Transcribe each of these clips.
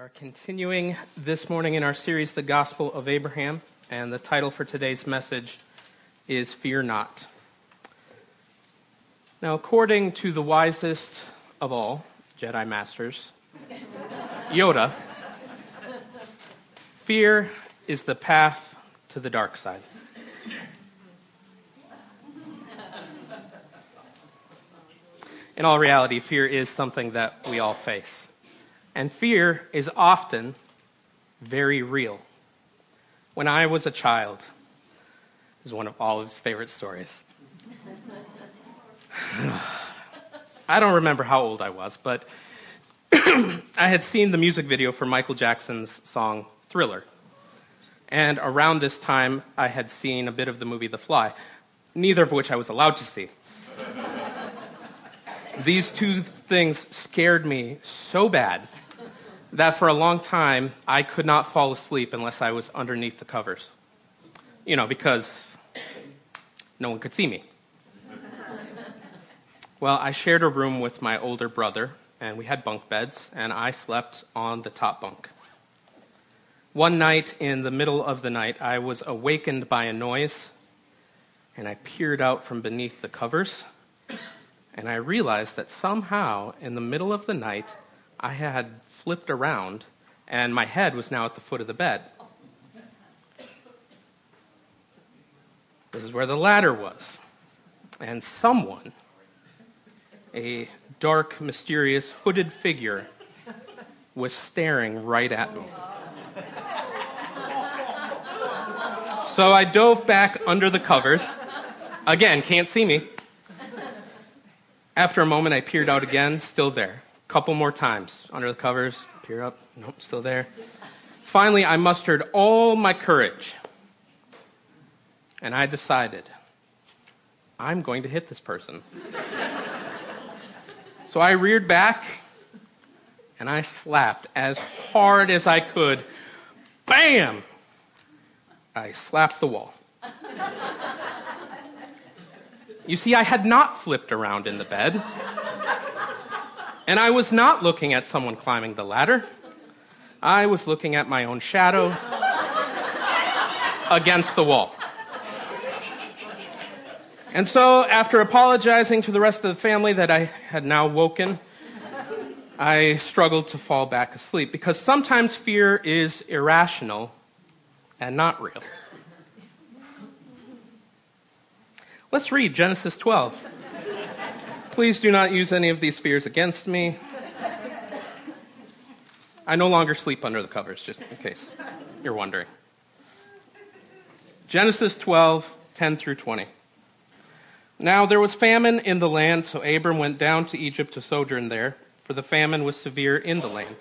are continuing this morning in our series, The Gospel of Abraham, and the title for today's message is Fear Not. Now, according to the wisest of all Jedi Masters, Yoda, fear is the path to the dark side. In all reality, fear is something that we all face. And fear is often very real. When I was a child, is one of Olive's favorite stories. I don't remember how old I was, but I had seen the music video for Michael Jackson's song Thriller. And around this time, I had seen a bit of the movie The Fly, neither of which I was allowed to see. These two things scared me so bad that for a long time I could not fall asleep unless I was underneath the covers. You know, because no one could see me. Well, I shared a room with my older brother, and we had bunk beds, and I slept on the top bunk. One night in the middle of the night, I was awakened by a noise, and I peered out from beneath the covers, and I realized that somehow in the middle of the night, I had flipped around, and my head was now at the foot of the bed. This is where the ladder was. And someone, a dark, mysterious, hooded figure, was staring right at me. So I dove back under the covers. Again, can't see me. After a moment, I peered out again, still there couple more times under the covers, peer up, nope, still there. Finally, I mustered all my courage. And I decided, I'm going to hit this person. so I reared back and I slapped as hard as I could. Bam! I slapped the wall. You see, I had not flipped around in the bed. And I was not looking at someone climbing the ladder. I was looking at my own shadow against the wall. And so, after apologizing to the rest of the family that I had now woken, I struggled to fall back asleep because sometimes fear is irrational and not real. Let's read Genesis 12. Please do not use any of these fears against me. I no longer sleep under the covers, just in case you're wondering. Genesis 12, 10 through 20. Now there was famine in the land, so Abram went down to Egypt to sojourn there, for the famine was severe in the land.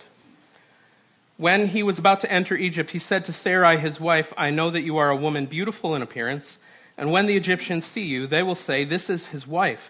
When he was about to enter Egypt, he said to Sarai, his wife, I know that you are a woman beautiful in appearance, and when the Egyptians see you, they will say, This is his wife.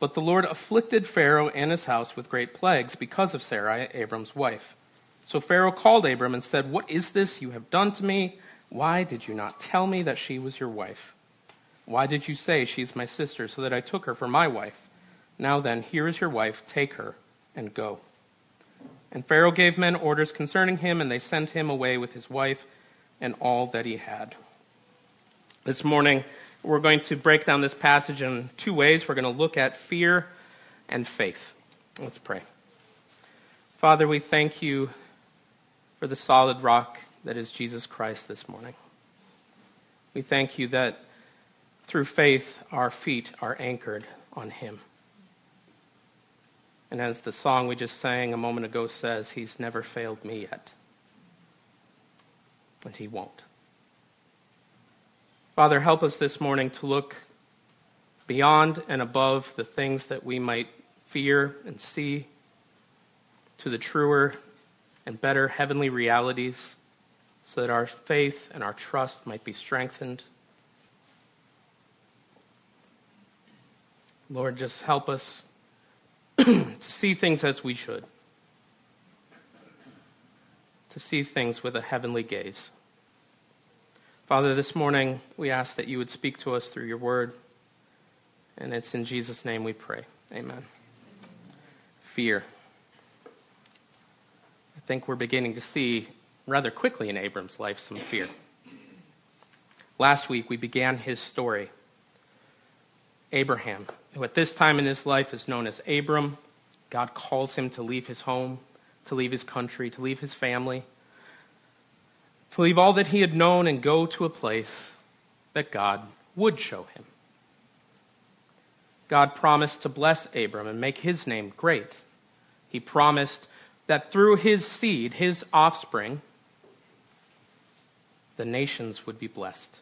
But the Lord afflicted Pharaoh and his house with great plagues because of Sarai, Abram's wife. So Pharaoh called Abram and said, What is this you have done to me? Why did you not tell me that she was your wife? Why did you say, She's my sister, so that I took her for my wife? Now then, here is your wife, take her and go. And Pharaoh gave men orders concerning him, and they sent him away with his wife and all that he had. This morning, we're going to break down this passage in two ways. We're going to look at fear and faith. Let's pray. Father, we thank you for the solid rock that is Jesus Christ this morning. We thank you that through faith our feet are anchored on him. And as the song we just sang a moment ago says, He's never failed me yet. And He won't. Father, help us this morning to look beyond and above the things that we might fear and see to the truer and better heavenly realities so that our faith and our trust might be strengthened. Lord, just help us to see things as we should, to see things with a heavenly gaze. Father, this morning we ask that you would speak to us through your word, and it's in Jesus' name we pray. Amen. Fear. I think we're beginning to see rather quickly in Abram's life some fear. Last week we began his story. Abraham, who at this time in his life is known as Abram, God calls him to leave his home, to leave his country, to leave his family to leave all that he had known and go to a place that God would show him. God promised to bless Abram and make his name great. He promised that through his seed, his offspring, the nations would be blessed.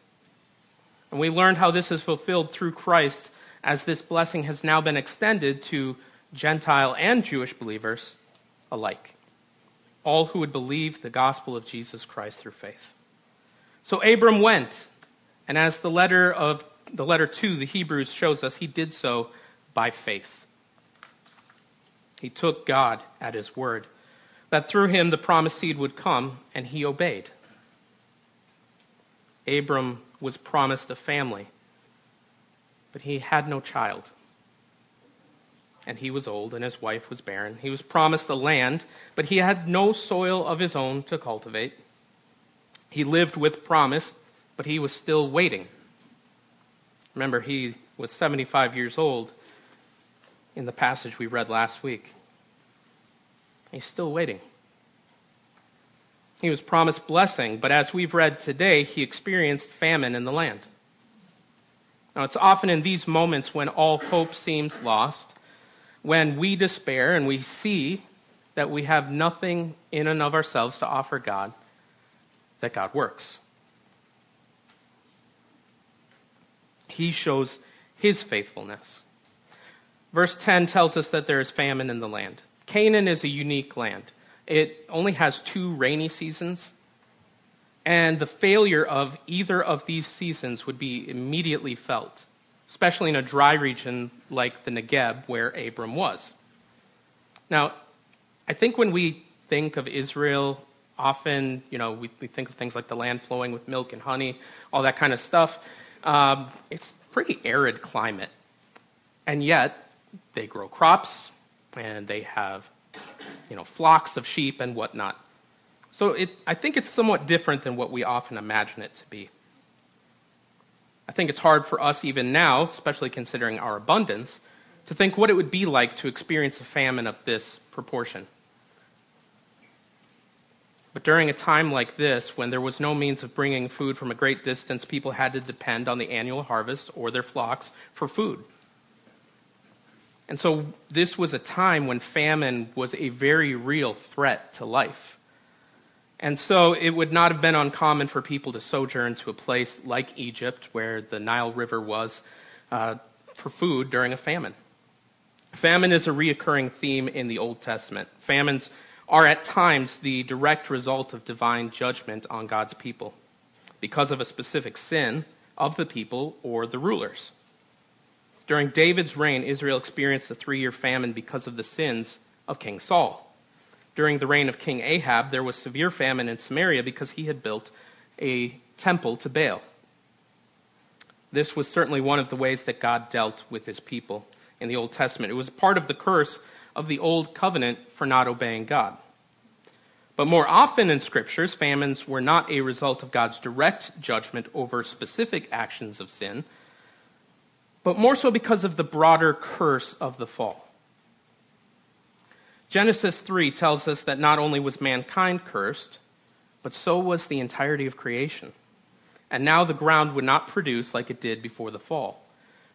And we learned how this is fulfilled through Christ as this blessing has now been extended to Gentile and Jewish believers alike all who would believe the gospel of Jesus Christ through faith. So Abram went, and as the letter of the letter to the Hebrews shows us, he did so by faith. He took God at his word, that through him the promised seed would come, and he obeyed. Abram was promised a family, but he had no child and he was old, and his wife was barren. He was promised a land, but he had no soil of his own to cultivate. He lived with promise, but he was still waiting. Remember, he was 75 years old in the passage we read last week. He's still waiting. He was promised blessing, but as we've read today, he experienced famine in the land. Now, it's often in these moments when all hope seems lost when we despair and we see that we have nothing in and of ourselves to offer God, that God works. He shows his faithfulness. Verse 10 tells us that there is famine in the land. Canaan is a unique land. It only has two rainy seasons, and the failure of either of these seasons would be immediately felt especially in a dry region like the Negev, where Abram was. Now, I think when we think of Israel, often, you know, we, we think of things like the land flowing with milk and honey, all that kind of stuff. Um, it's pretty arid climate. And yet, they grow crops and they have, you know, flocks of sheep and whatnot. So it, I think it's somewhat different than what we often imagine it to be. I think it's hard for us even now, especially considering our abundance, to think what it would be like to experience a famine of this proportion. But during a time like this, when there was no means of bringing food from a great distance, people had to depend on the annual harvest or their flocks for food. And so this was a time when famine was a very real threat to life. And so it would not have been uncommon for people to sojourn to a place like Egypt, where the Nile River was, uh, for food during a famine. Famine is a reoccurring theme in the Old Testament. Famines are at times the direct result of divine judgment on God's people because of a specific sin of the people or the rulers. During David's reign, Israel experienced a three year famine because of the sins of King Saul during the reign of King Ahab, there was severe famine in Samaria because he had built a temple to Baal. This was certainly one of the ways that God dealt with his people in the Old Testament. It was part of the curse of the Old Covenant for not obeying God. But more often in scriptures, famines were not a result of God's direct judgment over specific actions of sin, but more so because of the broader curse of the fall. Genesis 3 tells us that not only was mankind cursed, but so was the entirety of creation. And now the ground would not produce like it did before the fall.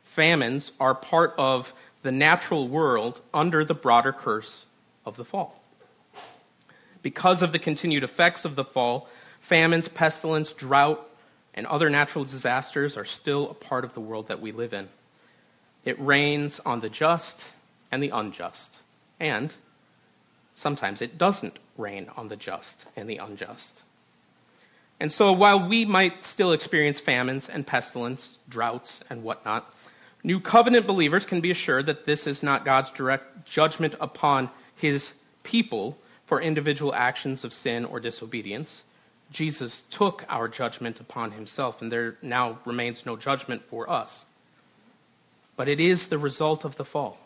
Famines are part of the natural world under the broader curse of the fall. Because of the continued effects of the fall, famines, pestilence, drought, and other natural disasters are still a part of the world that we live in. It rains on the just and the unjust. And Sometimes it doesn't rain on the just and the unjust. And so while we might still experience famines and pestilence, droughts, and whatnot, new covenant believers can be assured that this is not God's direct judgment upon his people for individual actions of sin or disobedience. Jesus took our judgment upon himself, and there now remains no judgment for us. But it is the result of the fall,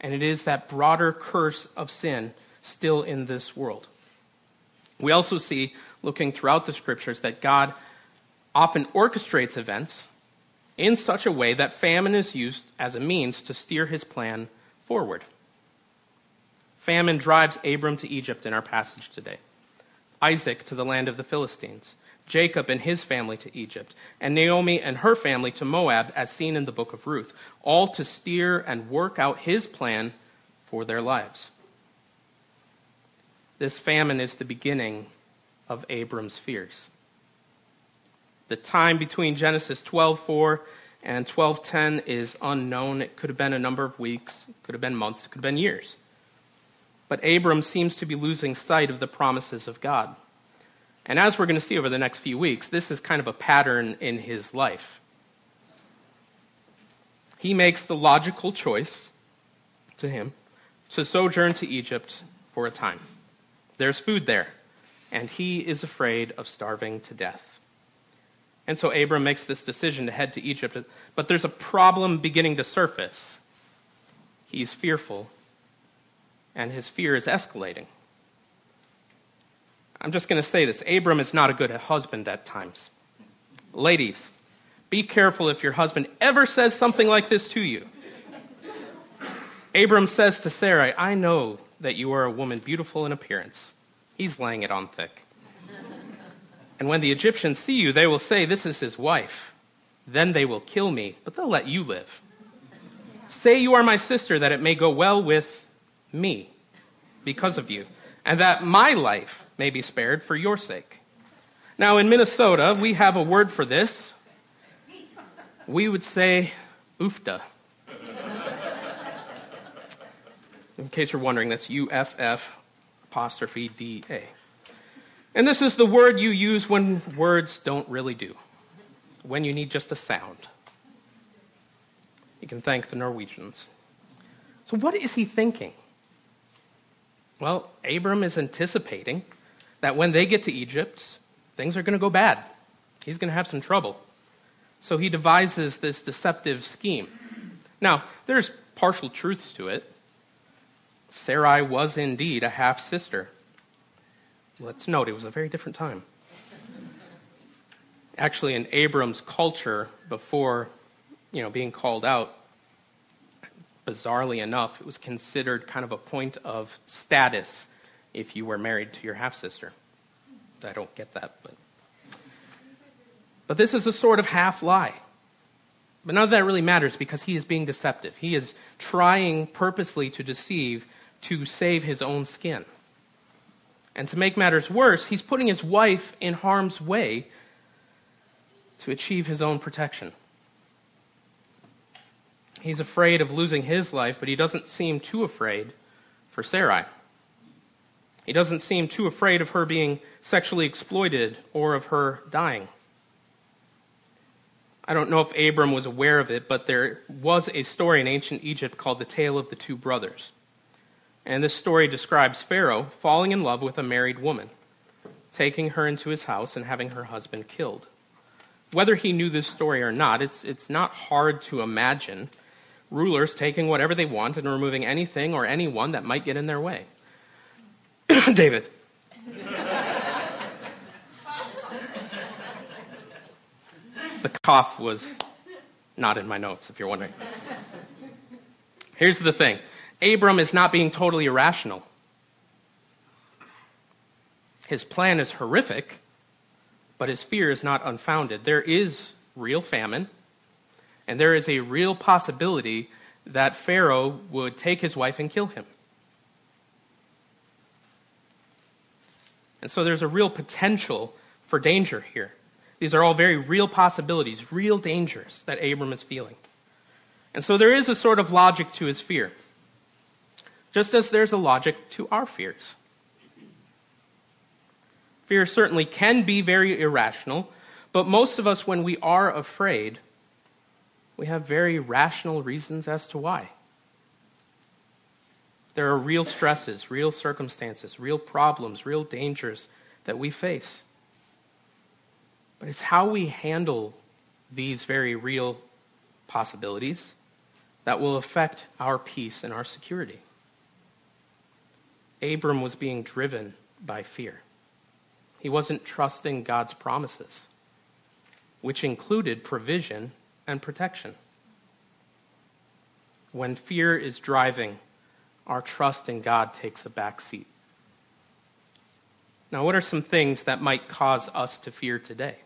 and it is that broader curse of sin still in this world. We also see, looking throughout the scriptures, that God often orchestrates events in such a way that famine is used as a means to steer his plan forward. Famine drives Abram to Egypt in our passage today, Isaac to the land of the Philistines, Jacob and his family to Egypt, and Naomi and her family to Moab, as seen in the book of Ruth, all to steer and work out his plan for their lives. This famine is the beginning of Abram's fears. The time between Genesis 12:4 and 12:10 is unknown. It could have been a number of weeks, could have been months, could have been years. But Abram seems to be losing sight of the promises of God. And as we're going to see over the next few weeks, this is kind of a pattern in his life. He makes the logical choice to him to sojourn to Egypt for a time. There's food there, and he is afraid of starving to death. And so Abram makes this decision to head to Egypt, but there's a problem beginning to surface. He's fearful, and his fear is escalating. I'm just going to say this Abram is not a good husband at times. Ladies, be careful if your husband ever says something like this to you. Abram says to Sarai, I know that you are a woman beautiful in appearance. He's laying it on thick. and when the Egyptians see you, they will say, This is his wife. Then they will kill me, but they'll let you live. Say you are my sister, that it may go well with me because of you, and that my life may be spared for your sake. Now, in Minnesota, we have a word for this. We would say Uff'da. In case you're wondering, that's U F F apostrophe D A. And this is the word you use when words don't really do, when you need just a sound. You can thank the Norwegians. So, what is he thinking? Well, Abram is anticipating that when they get to Egypt, things are going to go bad. He's going to have some trouble. So he devises this deceptive scheme. Now, there's partial truths to it. Sarai was indeed a half sister. Let's note, it was a very different time. Actually, in Abram's culture, before you know, being called out, bizarrely enough, it was considered kind of a point of status if you were married to your half sister. I don't get that, but. But this is a sort of half lie. But none of that really matters because he is being deceptive. He is trying purposely to deceive to save his own skin. And to make matters worse, he's putting his wife in harm's way to achieve his own protection. He's afraid of losing his life, but he doesn't seem too afraid for Sarai. He doesn't seem too afraid of her being sexually exploited or of her dying. I don't know if Abram was aware of it, but there was a story in ancient Egypt called the Tale of the Two Brothers. And this story describes Pharaoh falling in love with a married woman, taking her into his house and having her husband killed. Whether he knew this story or not, it's, it's not hard to imagine rulers taking whatever they want and removing anything or anyone that might get in their way. David. the cough was not in my notes, if you're wondering. Here's the thing Abram is not being totally irrational. His plan is horrific, but his fear is not unfounded. There is real famine, and there is a real possibility that Pharaoh would take his wife and kill him. And so there's a real potential for danger here. These are all very real possibilities, real dangers that Abram is feeling. And so there is a sort of logic to his fear just as there's a logic to our fears. Fear certainly can be very irrational, but most of us, when we are afraid, we have very rational reasons as to why. There are real stresses, real circumstances, real problems, real dangers that we face. But it's how we handle these very real possibilities that will affect our peace and our security. Abram was being driven by fear. He wasn't trusting God's promises, which included provision and protection. When fear is driving, our trust in God takes a back seat. Now, what are some things that might cause us to fear today?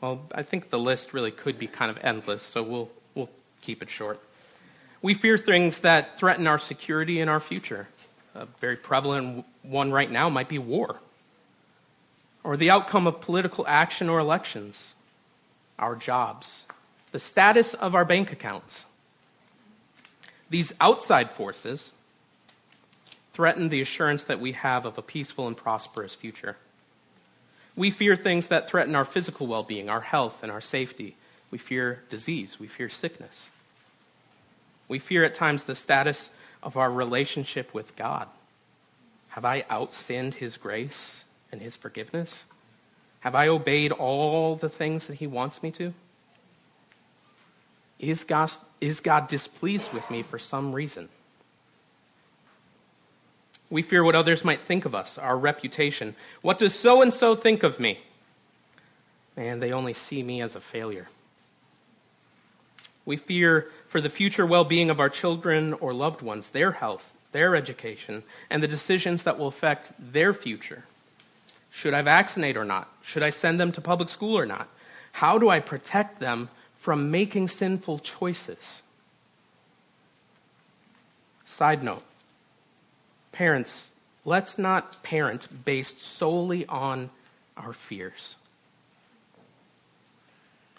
Well, I think the list really could be kind of endless, so we'll, we'll keep it short. We fear things that threaten our security and our future. A very prevalent one right now might be war, or the outcome of political action or elections, our jobs, the status of our bank accounts. These outside forces threaten the assurance that we have of a peaceful and prosperous future. We fear things that threaten our physical well being, our health, and our safety. We fear disease. We fear sickness. We fear at times the status of our relationship with God. Have I outsinned His grace and His forgiveness? Have I obeyed all the things that He wants me to? Is God, is God displeased with me for some reason? We fear what others might think of us, our reputation. What does so and so think of me? And they only see me as a failure. We fear for the future well being of our children or loved ones, their health, their education, and the decisions that will affect their future. Should I vaccinate or not? Should I send them to public school or not? How do I protect them from making sinful choices? Side note Parents, let's not parent based solely on our fears.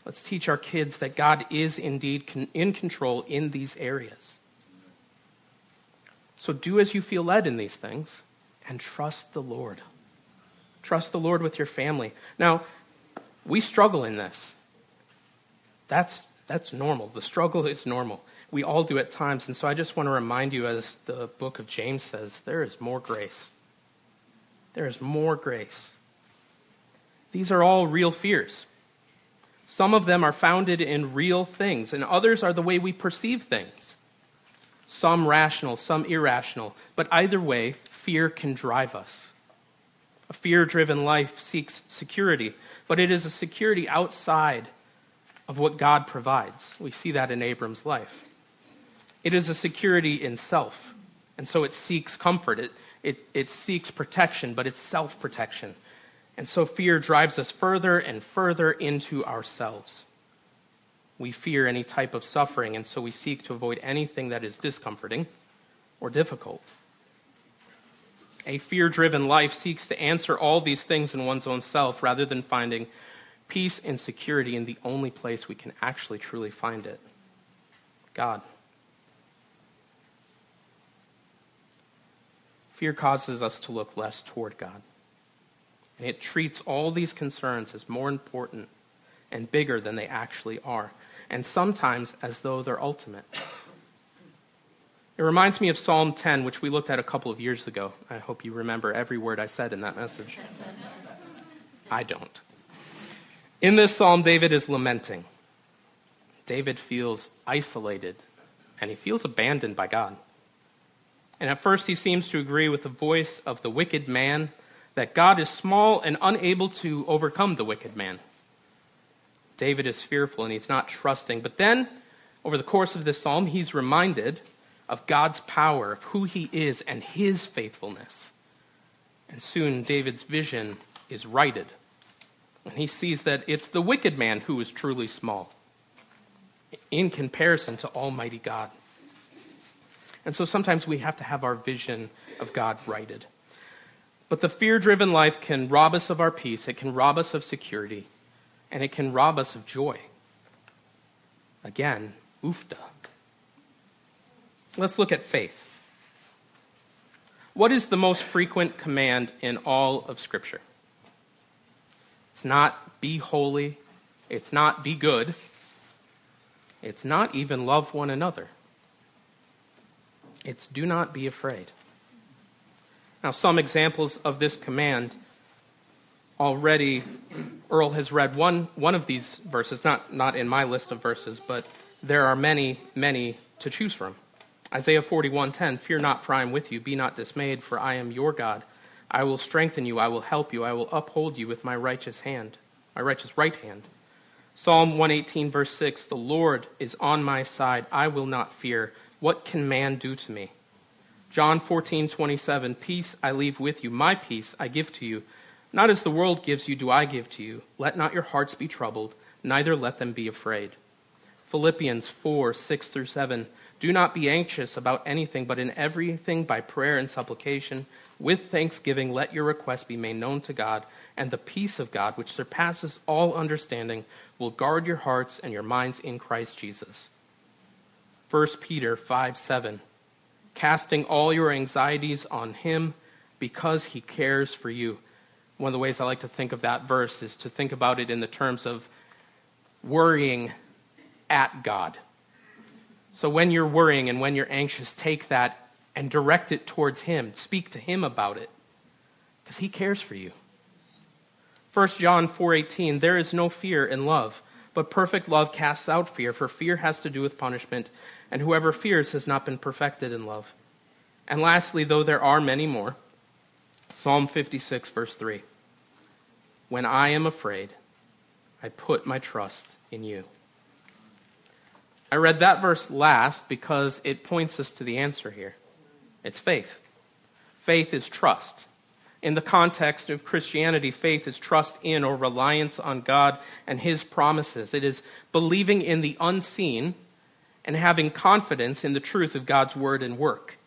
Let's teach our kids that God is indeed in control in these areas. So do as you feel led in these things and trust the Lord. Trust the Lord with your family. Now, we struggle in this. That's, that's normal. The struggle is normal we all do at times. And so I just want to remind you, as the book of James says, there is more grace. There is more grace. These are all real fears. Some of them are founded in real things, and others are the way we perceive things. Some rational, some irrational. But either way, fear can drive us. A fear driven life seeks security, but it is a security outside of what God provides. We see that in Abram's life. It is a security in self. And so it seeks comfort, it, it, it seeks protection, but it's self protection. And so fear drives us further and further into ourselves. We fear any type of suffering, and so we seek to avoid anything that is discomforting or difficult. A fear driven life seeks to answer all these things in one's own self rather than finding peace and security in the only place we can actually truly find it God. Fear causes us to look less toward God. And it treats all these concerns as more important and bigger than they actually are, and sometimes as though they're ultimate. It reminds me of Psalm 10, which we looked at a couple of years ago. I hope you remember every word I said in that message. I don't. In this psalm, David is lamenting. David feels isolated, and he feels abandoned by God. And at first, he seems to agree with the voice of the wicked man that God is small and unable to overcome the wicked man. David is fearful and he's not trusting. But then, over the course of this psalm, he's reminded of God's power, of who he is, and his faithfulness. And soon, David's vision is righted. And he sees that it's the wicked man who is truly small in comparison to Almighty God. And so sometimes we have to have our vision of God righted. But the fear driven life can rob us of our peace, it can rob us of security, and it can rob us of joy. Again, uff'da. Let's look at faith. What is the most frequent command in all of Scripture? It's not be holy, it's not be good, it's not even love one another. It's do not be afraid. Now, some examples of this command. Already, Earl has read one, one of these verses, not, not in my list of verses, but there are many, many to choose from. Isaiah 41:10 Fear not for I am with you. Be not dismayed for I am your God. I will strengthen you. I will help you. I will uphold you with my righteous hand my righteous right hand. Psalm 118 verse 6 The Lord is on my side. I will not fear. What can man do to me John 14:27 Peace I leave with you my peace I give to you not as the world gives you do I give to you let not your hearts be troubled neither let them be afraid Philippians 4 6 through 7 do not be anxious about anything, but in everything by prayer and supplication, with thanksgiving, let your requests be made known to God, and the peace of God, which surpasses all understanding, will guard your hearts and your minds in Christ Jesus. 1 Peter 5 7. Casting all your anxieties on him because he cares for you. One of the ways I like to think of that verse is to think about it in the terms of worrying at God. So when you're worrying and when you're anxious, take that and direct it towards Him. Speak to Him about it because He cares for you. 1 John 4:18 There is no fear in love, but perfect love casts out fear, for fear has to do with punishment, and whoever fears has not been perfected in love. And lastly, though there are many more, Psalm 56 verse 3 When I am afraid, I put my trust in you. I read that verse last because it points us to the answer here. It's faith. Faith is trust. In the context of Christianity, faith is trust in or reliance on God and His promises. It is believing in the unseen and having confidence in the truth of God's word and work.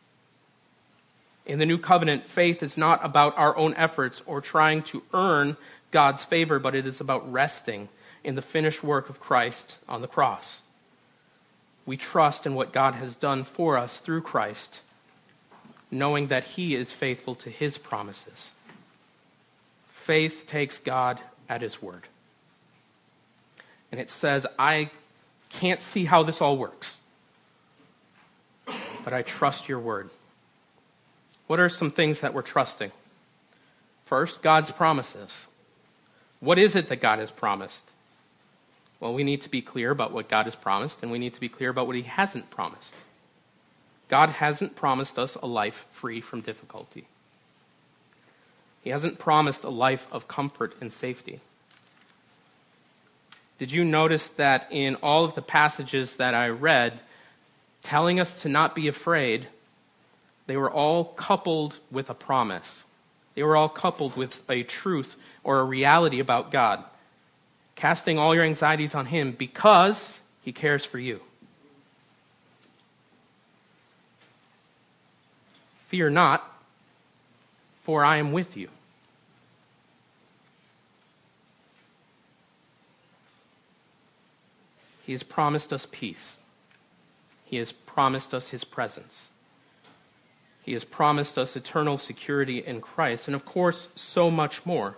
In the new covenant, faith is not about our own efforts or trying to earn God's favor, but it is about resting in the finished work of Christ on the cross we trust in what God has done for us through Christ, knowing that He is faithful to His promises. Faith takes God at His word. And it says, I can't see how this all works, but I trust your word. What are some things that we're trusting? First, God's promises. What is it that God has promised? Well, we need to be clear about what God has promised, and we need to be clear about what He hasn't promised. God hasn't promised us a life free from difficulty. He hasn't promised a life of comfort and safety. Did you notice that in all of the passages that I read, telling us to not be afraid, they were all coupled with a promise? They were all coupled with a truth or a reality about God casting all your anxieties on Him because He cares for you. Fear not, for I am with you. He has promised us peace. He has promised us His presence. He has promised us eternal security in Christ, and of course, so much more.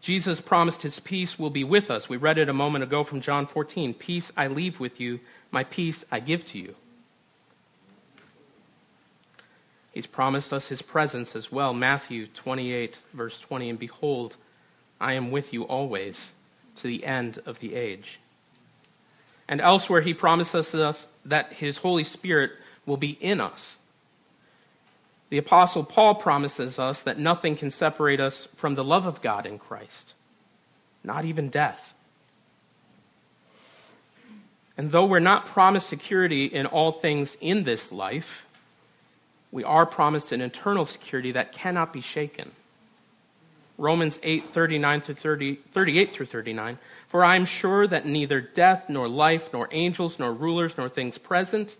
Jesus promised his peace will be with us. We read it a moment ago from John 14. Peace I leave with you, my peace I give to you. He's promised us his presence as well. Matthew 28, verse 20. And behold, I am with you always to the end of the age. And elsewhere, he promises us that his Holy Spirit will be in us the Apostle Paul promises us that nothing can separate us from the love of God in Christ, not even death. And though we're not promised security in all things in this life, we are promised an eternal security that cannot be shaken. Romans 8, 39 through 30, 38 through 39. For I am sure that neither death, nor life, nor angels, nor rulers, nor things present,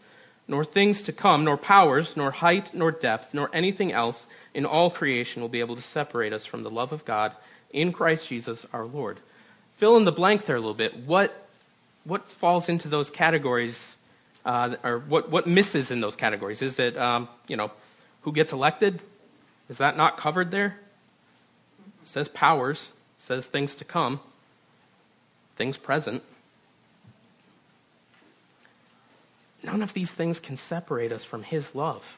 nor things to come, nor powers, nor height, nor depth, nor anything else in all creation will be able to separate us from the love of God in Christ Jesus our Lord. Fill in the blank there a little bit. What, what falls into those categories, uh, or what, what misses in those categories? Is it, um, you know, Who gets elected? Is that not covered there? It says powers, says things to come, things present. None of these things can separate us from His love.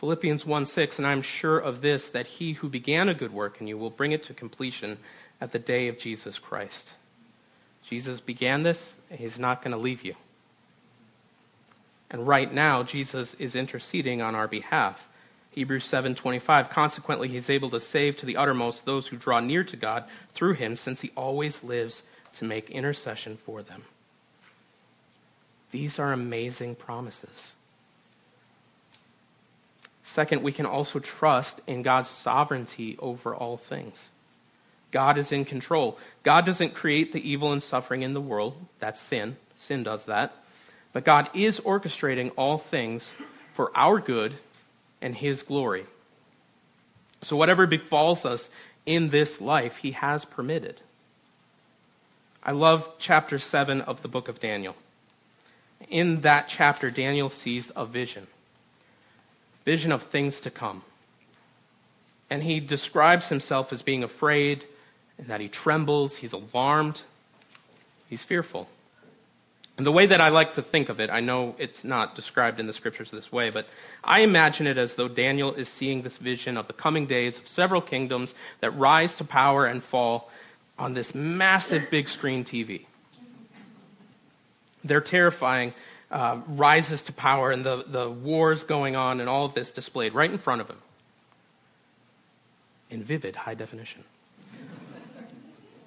Philippians 1 6, and I'm sure of this, that he who began a good work in you will bring it to completion at the day of Jesus Christ. Jesus began this, and he's not going to leave you. And right now, Jesus is interceding on our behalf. Hebrews 7:25 Consequently he is able to save to the uttermost those who draw near to God through him since he always lives to make intercession for them. These are amazing promises. Second, we can also trust in God's sovereignty over all things. God is in control. God doesn't create the evil and suffering in the world. That's sin. Sin does that. But God is orchestrating all things for our good and His glory. So, whatever befalls us in this life, He has permitted. I love chapter 7 of the book of Daniel. In that chapter, Daniel sees a vision vision of things to come. And he describes himself as being afraid and that he trembles, he's alarmed, he's fearful. And the way that I like to think of it, I know it's not described in the scriptures this way, but I imagine it as though Daniel is seeing this vision of the coming days of several kingdoms that rise to power and fall on this massive big screen TV. They're terrifying uh, rises to power and the, the wars going on and all of this displayed right in front of him in vivid high definition.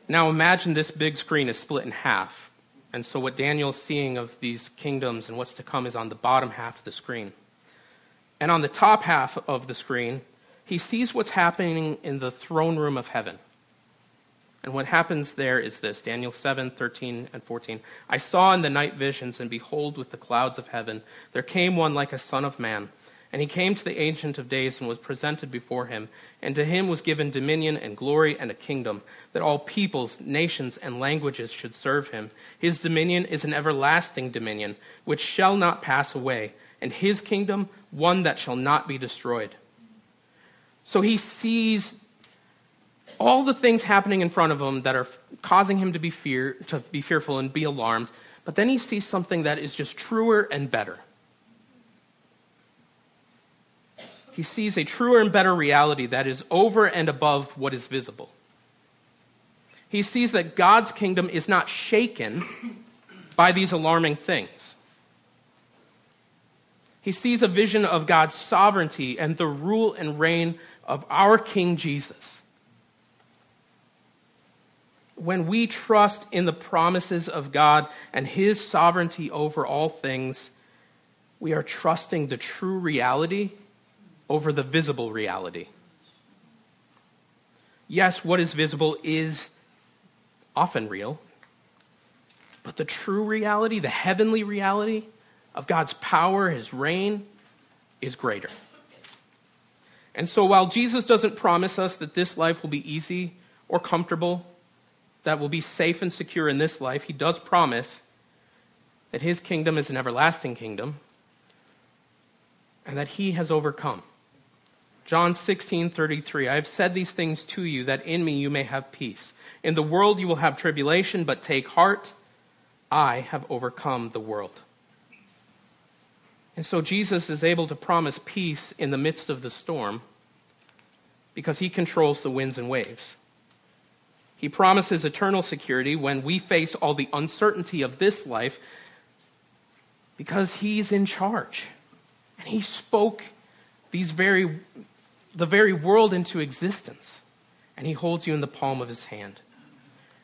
now imagine this big screen is split in half. And so what Daniel's seeing of these kingdoms and what's to come is on the bottom half of the screen. And on the top half of the screen, he sees what's happening in the throne room of heaven. And what happens there is this Daniel 7, 13, and 14. I saw in the night visions, and behold, with the clouds of heaven, there came one like a son of man. And he came to the Ancient of Days and was presented before him. And to him was given dominion and glory and a kingdom, that all peoples, nations, and languages should serve him. His dominion is an everlasting dominion, which shall not pass away, and his kingdom one that shall not be destroyed. So he sees all the things happening in front of him that are causing him to be fear to be fearful and be alarmed but then he sees something that is just truer and better he sees a truer and better reality that is over and above what is visible. He sees that god's kingdom is not shaken by these alarming things. He sees a vision of god's sovereignty and the rule and reign of our king jesus. When we trust in the promises of God and His sovereignty over all things, we are trusting the true reality over the visible reality. Yes, what is visible is often real, but the true reality, the heavenly reality of God's power, His reign, is greater. And so while Jesus doesn't promise us that this life will be easy or comfortable, that will be safe and secure in this life, he does promise that his kingdom is an everlasting kingdom and that he has overcome. John 16, 33. I have said these things to you that in me you may have peace. In the world you will have tribulation, but take heart. I have overcome the world. And so Jesus is able to promise peace in the midst of the storm because he controls the winds and waves. He promises eternal security when we face all the uncertainty of this life because he's in charge. And he spoke these very, the very world into existence. And he holds you in the palm of his hand.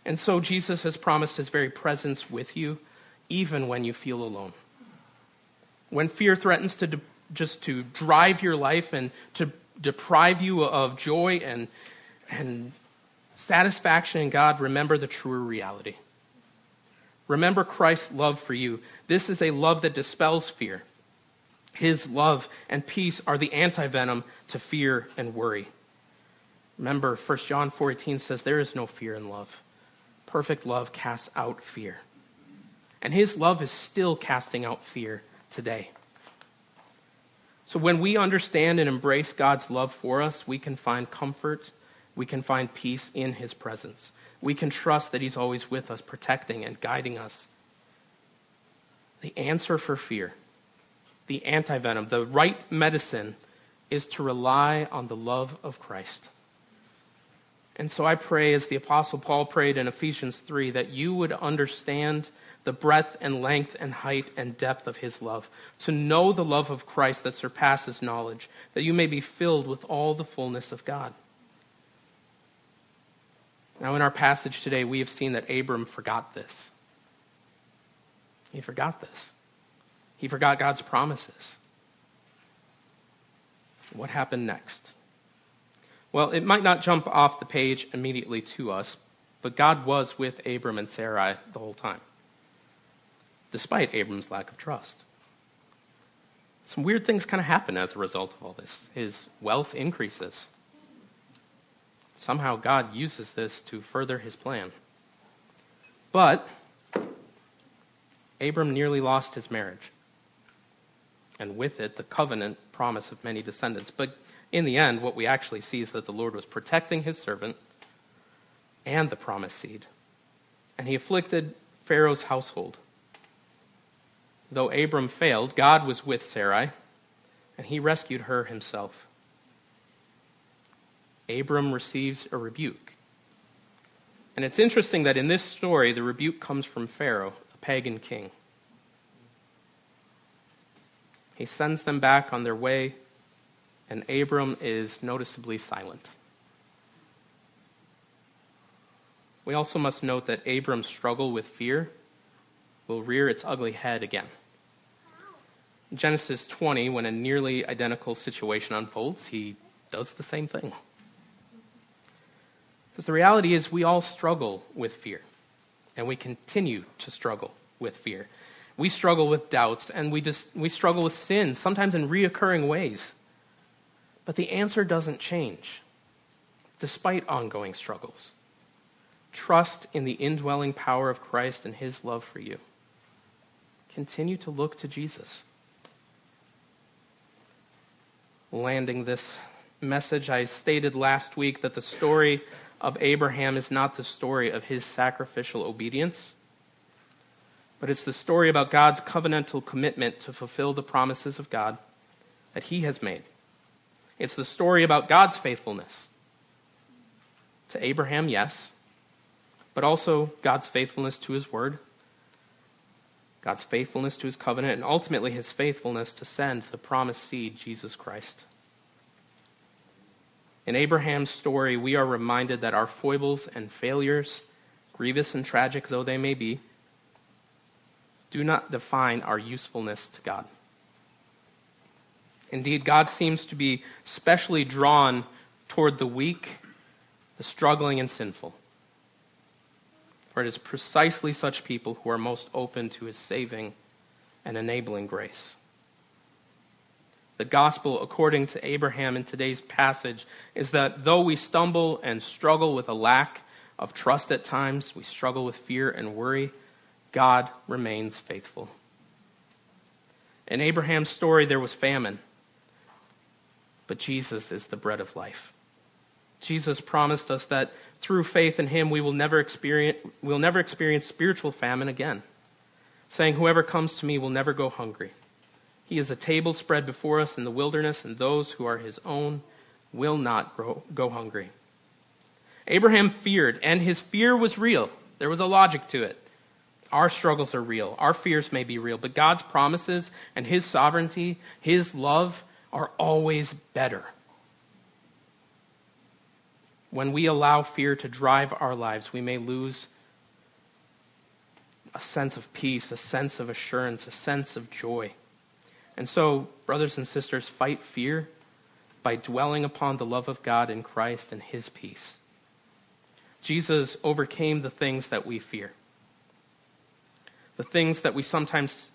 And so Jesus has promised his very presence with you, even when you feel alone. When fear threatens to de- just to drive your life and to deprive you of joy and, and satisfaction in God, remember the truer reality. Remember Christ's love for you. This is a love that dispels fear. His love and peace are the antivenom to fear and worry. Remember 1 John 4:18 says there is no fear in love. Perfect love casts out fear. And his love is still casting out fear today. So when we understand and embrace God's love for us, we can find comfort, we can find peace in his presence. We can trust that he's always with us, protecting and guiding us. The answer for fear, the antivenom, the right medicine is to rely on the love of Christ. And so I pray, as the Apostle Paul prayed in Ephesians 3, that you would understand the breadth and length and height and depth of his love, to know the love of Christ that surpasses knowledge, that you may be filled with all the fullness of God. Now, in our passage today, we have seen that Abram forgot this. He forgot this. He forgot God's promises. What happened next? Well, it might not jump off the page immediately to us, but God was with Abram and Sarai the whole time despite Abram's lack of trust. Some weird things kind of happen as a result of all this. His wealth increases. Somehow God uses this to further his plan. But Abram nearly lost his marriage, and with it, the covenant promise of many descendants. But in the end, what we actually see is that the Lord was protecting his servant and the promised seed. And he afflicted Pharaoh's household Though Abram failed, God was with Sarai, and he rescued her himself. Abram receives a rebuke. And it's interesting that in this story, the rebuke comes from Pharaoh, a pagan king. He sends them back on their way, and Abram is noticeably silent. We also must note that Abram's struggle with fear will rear its ugly head again. Genesis 20, when a nearly identical situation unfolds, he does the same thing. Because the reality is, we all struggle with fear, and we continue to struggle with fear. We struggle with doubts, and we, just, we struggle with sin, sometimes in reoccurring ways. But the answer doesn't change, despite ongoing struggles. Trust in the indwelling power of Christ and his love for you. Continue to look to Jesus landing this message. I stated last week that the story of Abraham is not the story of his sacrificial obedience, but it's the story about God's covenantal commitment to fulfill the promises of God that he has made. It's the story about God's faithfulness to Abraham, yes, but also God's faithfulness to his word, God's faithfulness to his covenant, and ultimately his faithfulness to send the promised seed, Jesus Christ. In Abraham's story, we are reminded that our foibles and failures, grievous and tragic though they may be, do not define our usefulness to God. Indeed, God seems to be specially drawn toward the weak, the struggling, and sinful. For it is precisely such people who are most open to his saving and enabling grace. The gospel, according to Abraham in today's passage, is that though we stumble and struggle with a lack of trust at times, we struggle with fear and worry, God remains faithful. In Abraham's story, there was famine, but Jesus is the bread of life. Jesus promised us that through faith in him we will never experience, we'll never experience spiritual famine again, saying, Whoever comes to me will never go hungry. He is a table spread before us in the wilderness, and those who are his own will not grow, go hungry. Abraham feared, and his fear was real. There was a logic to it. Our struggles are real. Our fears may be real, but God's promises and his sovereignty, his love, are always better. When we allow fear to drive our lives, we may lose a sense of peace, a sense of assurance, a sense of joy. And so, brothers and sisters, fight fear by dwelling upon the love of God in Christ and his peace. Jesus overcame the things that we fear, the things that we sometimes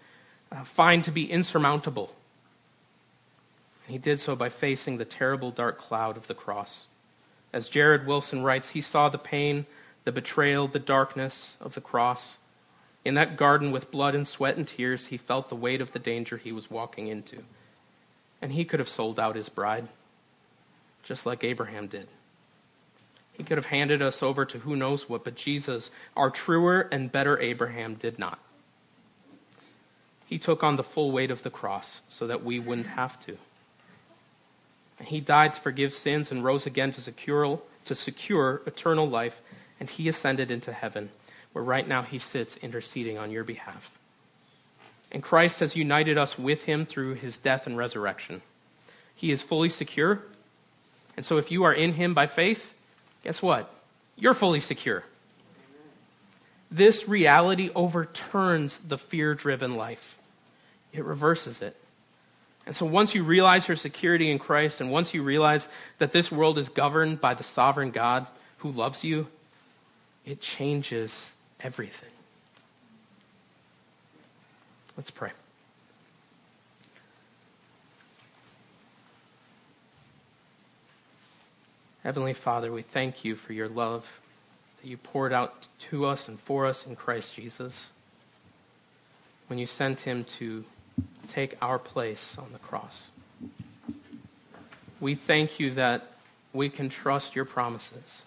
uh, find to be insurmountable. And he did so by facing the terrible dark cloud of the cross. As Jared Wilson writes, he saw the pain, the betrayal, the darkness of the cross in that garden with blood and sweat and tears, he felt the weight of the danger he was walking into. And he could have sold out his bride, just like Abraham did. He could have handed us over to who knows what, but Jesus, our truer and better Abraham, did not. He took on the full weight of the cross so that we wouldn't have to. And he died to forgive sins and rose again to secure, to secure eternal life, and he ascended into heaven, where right now he sits interceding on your behalf. And Christ has united us with him through his death and resurrection. He is fully secure. And so if you are in him by faith, guess what? You're fully secure. This reality overturns the fear driven life, it reverses it. And so once you realize your security in Christ, and once you realize that this world is governed by the sovereign God who loves you, it changes everything. Let's pray. Heavenly Father, we thank you for your love that you poured out to us and for us in Christ Jesus when you sent him to take our place on the cross. We thank you that we can trust your promises.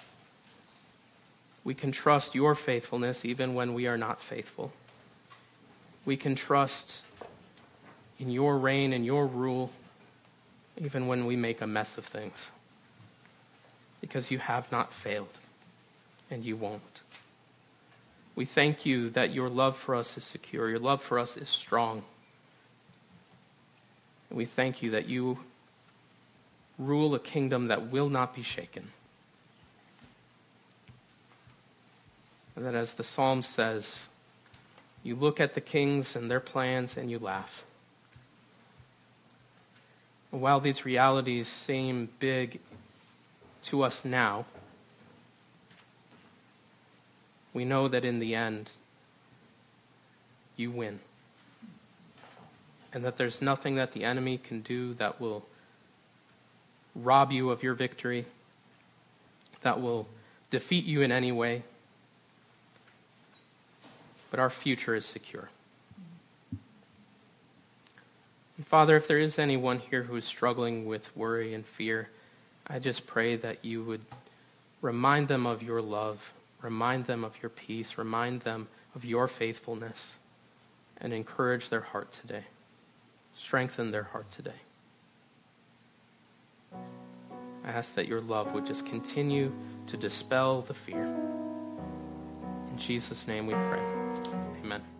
We can trust your faithfulness even when we are not faithful. We can trust in your reign and your rule even when we make a mess of things. Because you have not failed and you won't. We thank you that your love for us is secure, your love for us is strong. And we thank you that you rule a kingdom that will not be shaken. And that, as the psalm says, you look at the kings and their plans and you laugh. And while these realities seem big to us now, we know that in the end, you win and that there's nothing that the enemy can do that will rob you of your victory, that will defeat you in any way. But our future is secure. And Father, if there is anyone here who is struggling with worry and fear, I just pray that you would remind them of your love, remind them of your peace, remind them of your faithfulness, and encourage their heart today strengthen their heart today. I ask that your love would just continue to dispel the fear. In Jesus' name we pray. Amen.